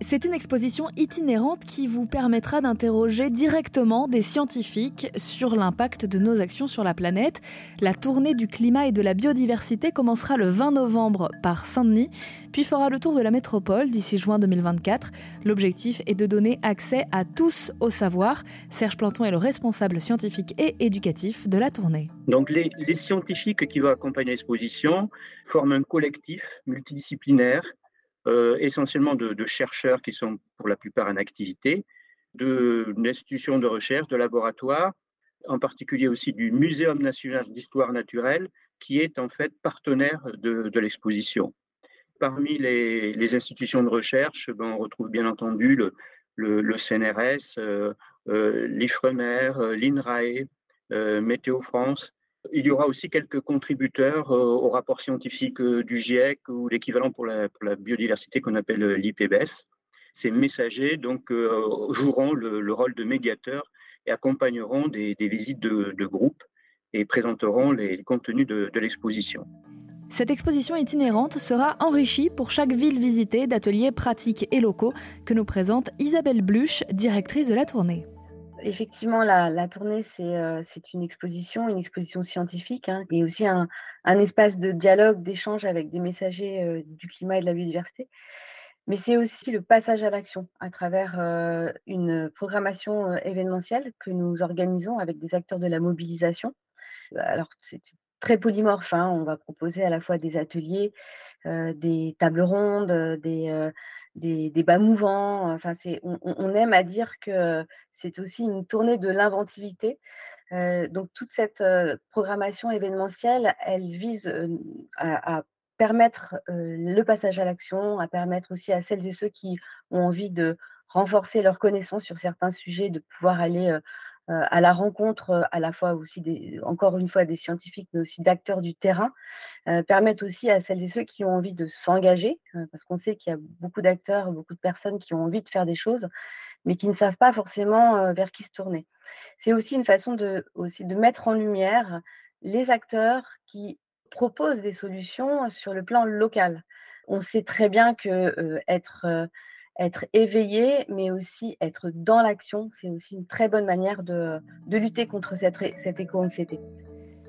C'est une exposition itinérante qui vous permettra d'interroger directement des scientifiques sur l'impact de nos actions sur la planète. La tournée du climat et de la biodiversité commencera le 20 novembre par Saint-Denis, puis fera le tour de la métropole d'ici juin 2024. L'objectif est de donner accès à tous au savoir. Serge Planton est le responsable scientifique et éducatif de la tournée. Les scientifiques qui vont accompagner l'exposition forment un collectif multidisciplinaire euh, essentiellement de, chercheurs qui sont pour la plupart en activité, d'institutions de, de recherche, de laboratoires, en particulier aussi du Muséum national d'histoire naturelle, qui est en fait partenaire de, l'exposition. Parmi les, institutions de recherche, ben, on retrouve bien entendu le, CNRS, euh, euh, l'IFREMER, l'INRAE, Météo France, il y aura aussi quelques contributeurs euh, au rapport scientifique euh, du GIEC ou l'équivalent pour la, biodiversité qu'on appelle euh, l'IPBES. Ces messagers donc, joueront le, le, rôle de médiateurs et accompagneront des, visites de, de, groupe et présenteront les contenus de l'exposition. Cette exposition itinérante sera enrichie pour chaque ville visitée d'ateliers pratiques et locaux que nous présente Isabelle Bluche, directrice de la tournée effectivement, la, tournée, c'est euh, une exposition, une exposition scientifique, hein, et aussi un, espace de dialogue, d'échange avec des messagers euh, du climat et de la biodiversité. Mais c'est aussi le passage à l'action à travers euh, une programmation événementielle que nous organisons avec des acteurs de la mobilisation. Alors, c'est très polymorphe. Hein, on va proposer à la fois des ateliers, des tables rondes, des des débats mouvants. On, aime à dire que c'est aussi une tournée de l'inventivité. Donc toute cette programmation événementielle, elle vise à, permettre le passage à l'action, à permettre aussi à celles et ceux qui ont envie de renforcer leurs connaissances sur certains sujets, de pouvoir aller à la rencontre euh, à la fois aussi des, encore une fois des scientifiques, mais aussi d'acteurs du terrain, euh, permettent aussi à celles et ceux qui ont envie de s'engager, parce qu'on sait qu'il y a beaucoup d'acteurs, beaucoup de personnes qui ont envie de faire des choses, mais qui ne savent pas forcément vers qui se tourner. C'est aussi une façon de, aussi de mettre en lumière les acteurs qui proposent des solutions sur le plan local. On sait très bien que euh, être euh, être éveillé, mais aussi être dans l'action, c'est aussi une très bonne manière de, de lutter contre cette, cette éco-anxiété.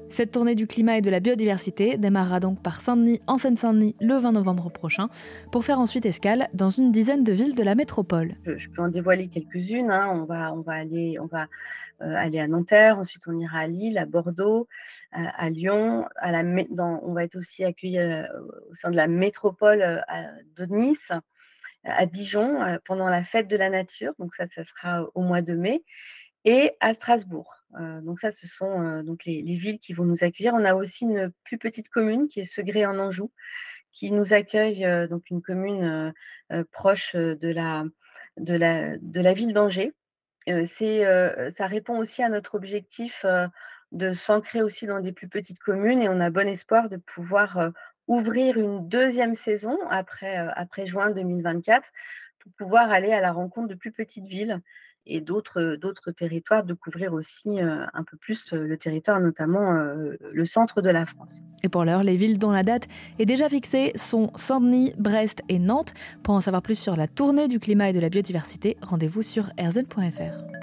Cette tournée du climat et de la biodiversité démarrera donc par Saint-Denis en Seine-Saint-Denis le 20 novembre prochain, pour faire ensuite escale dans une dizaine de villes de la métropole. Je, peux en dévoiler quelques-unes. Hein. On, va, on va aller, on va, euh, aller à Nanterre, ensuite on ira à Lille, à Bordeaux, à, à Lyon. À la, dans, on va être aussi accueilli euh, au sein de la métropole euh, de Nice à Dijon euh, pendant la fête de la nature, donc ça, ça sera au mois de mai, et à Strasbourg. Euh, donc ça, ce sont euh, donc les, les, villes qui vont nous accueillir. On a aussi une plus petite commune qui est Segré en Anjou, qui nous accueille, donc une commune proche de la, ville d'Angers. ça répond aussi à notre objectif de s'ancrer aussi dans des plus petites communes et on a bon espoir de pouvoir ouvrir une deuxième saison après, euh, après juin 2024 pour pouvoir aller à la rencontre de plus petites villes et d'autres d'autres territoires, de couvrir aussi euh, un peu plus euh, le territoire, notamment euh, le centre de la France. Et pour l'heure, les villes dont la date est déjà fixée sont Saint-Denis, Brest et Nantes. Pour en savoir plus sur la tournée du climat et de la biodiversité, rendez-vous sur rzn.fr.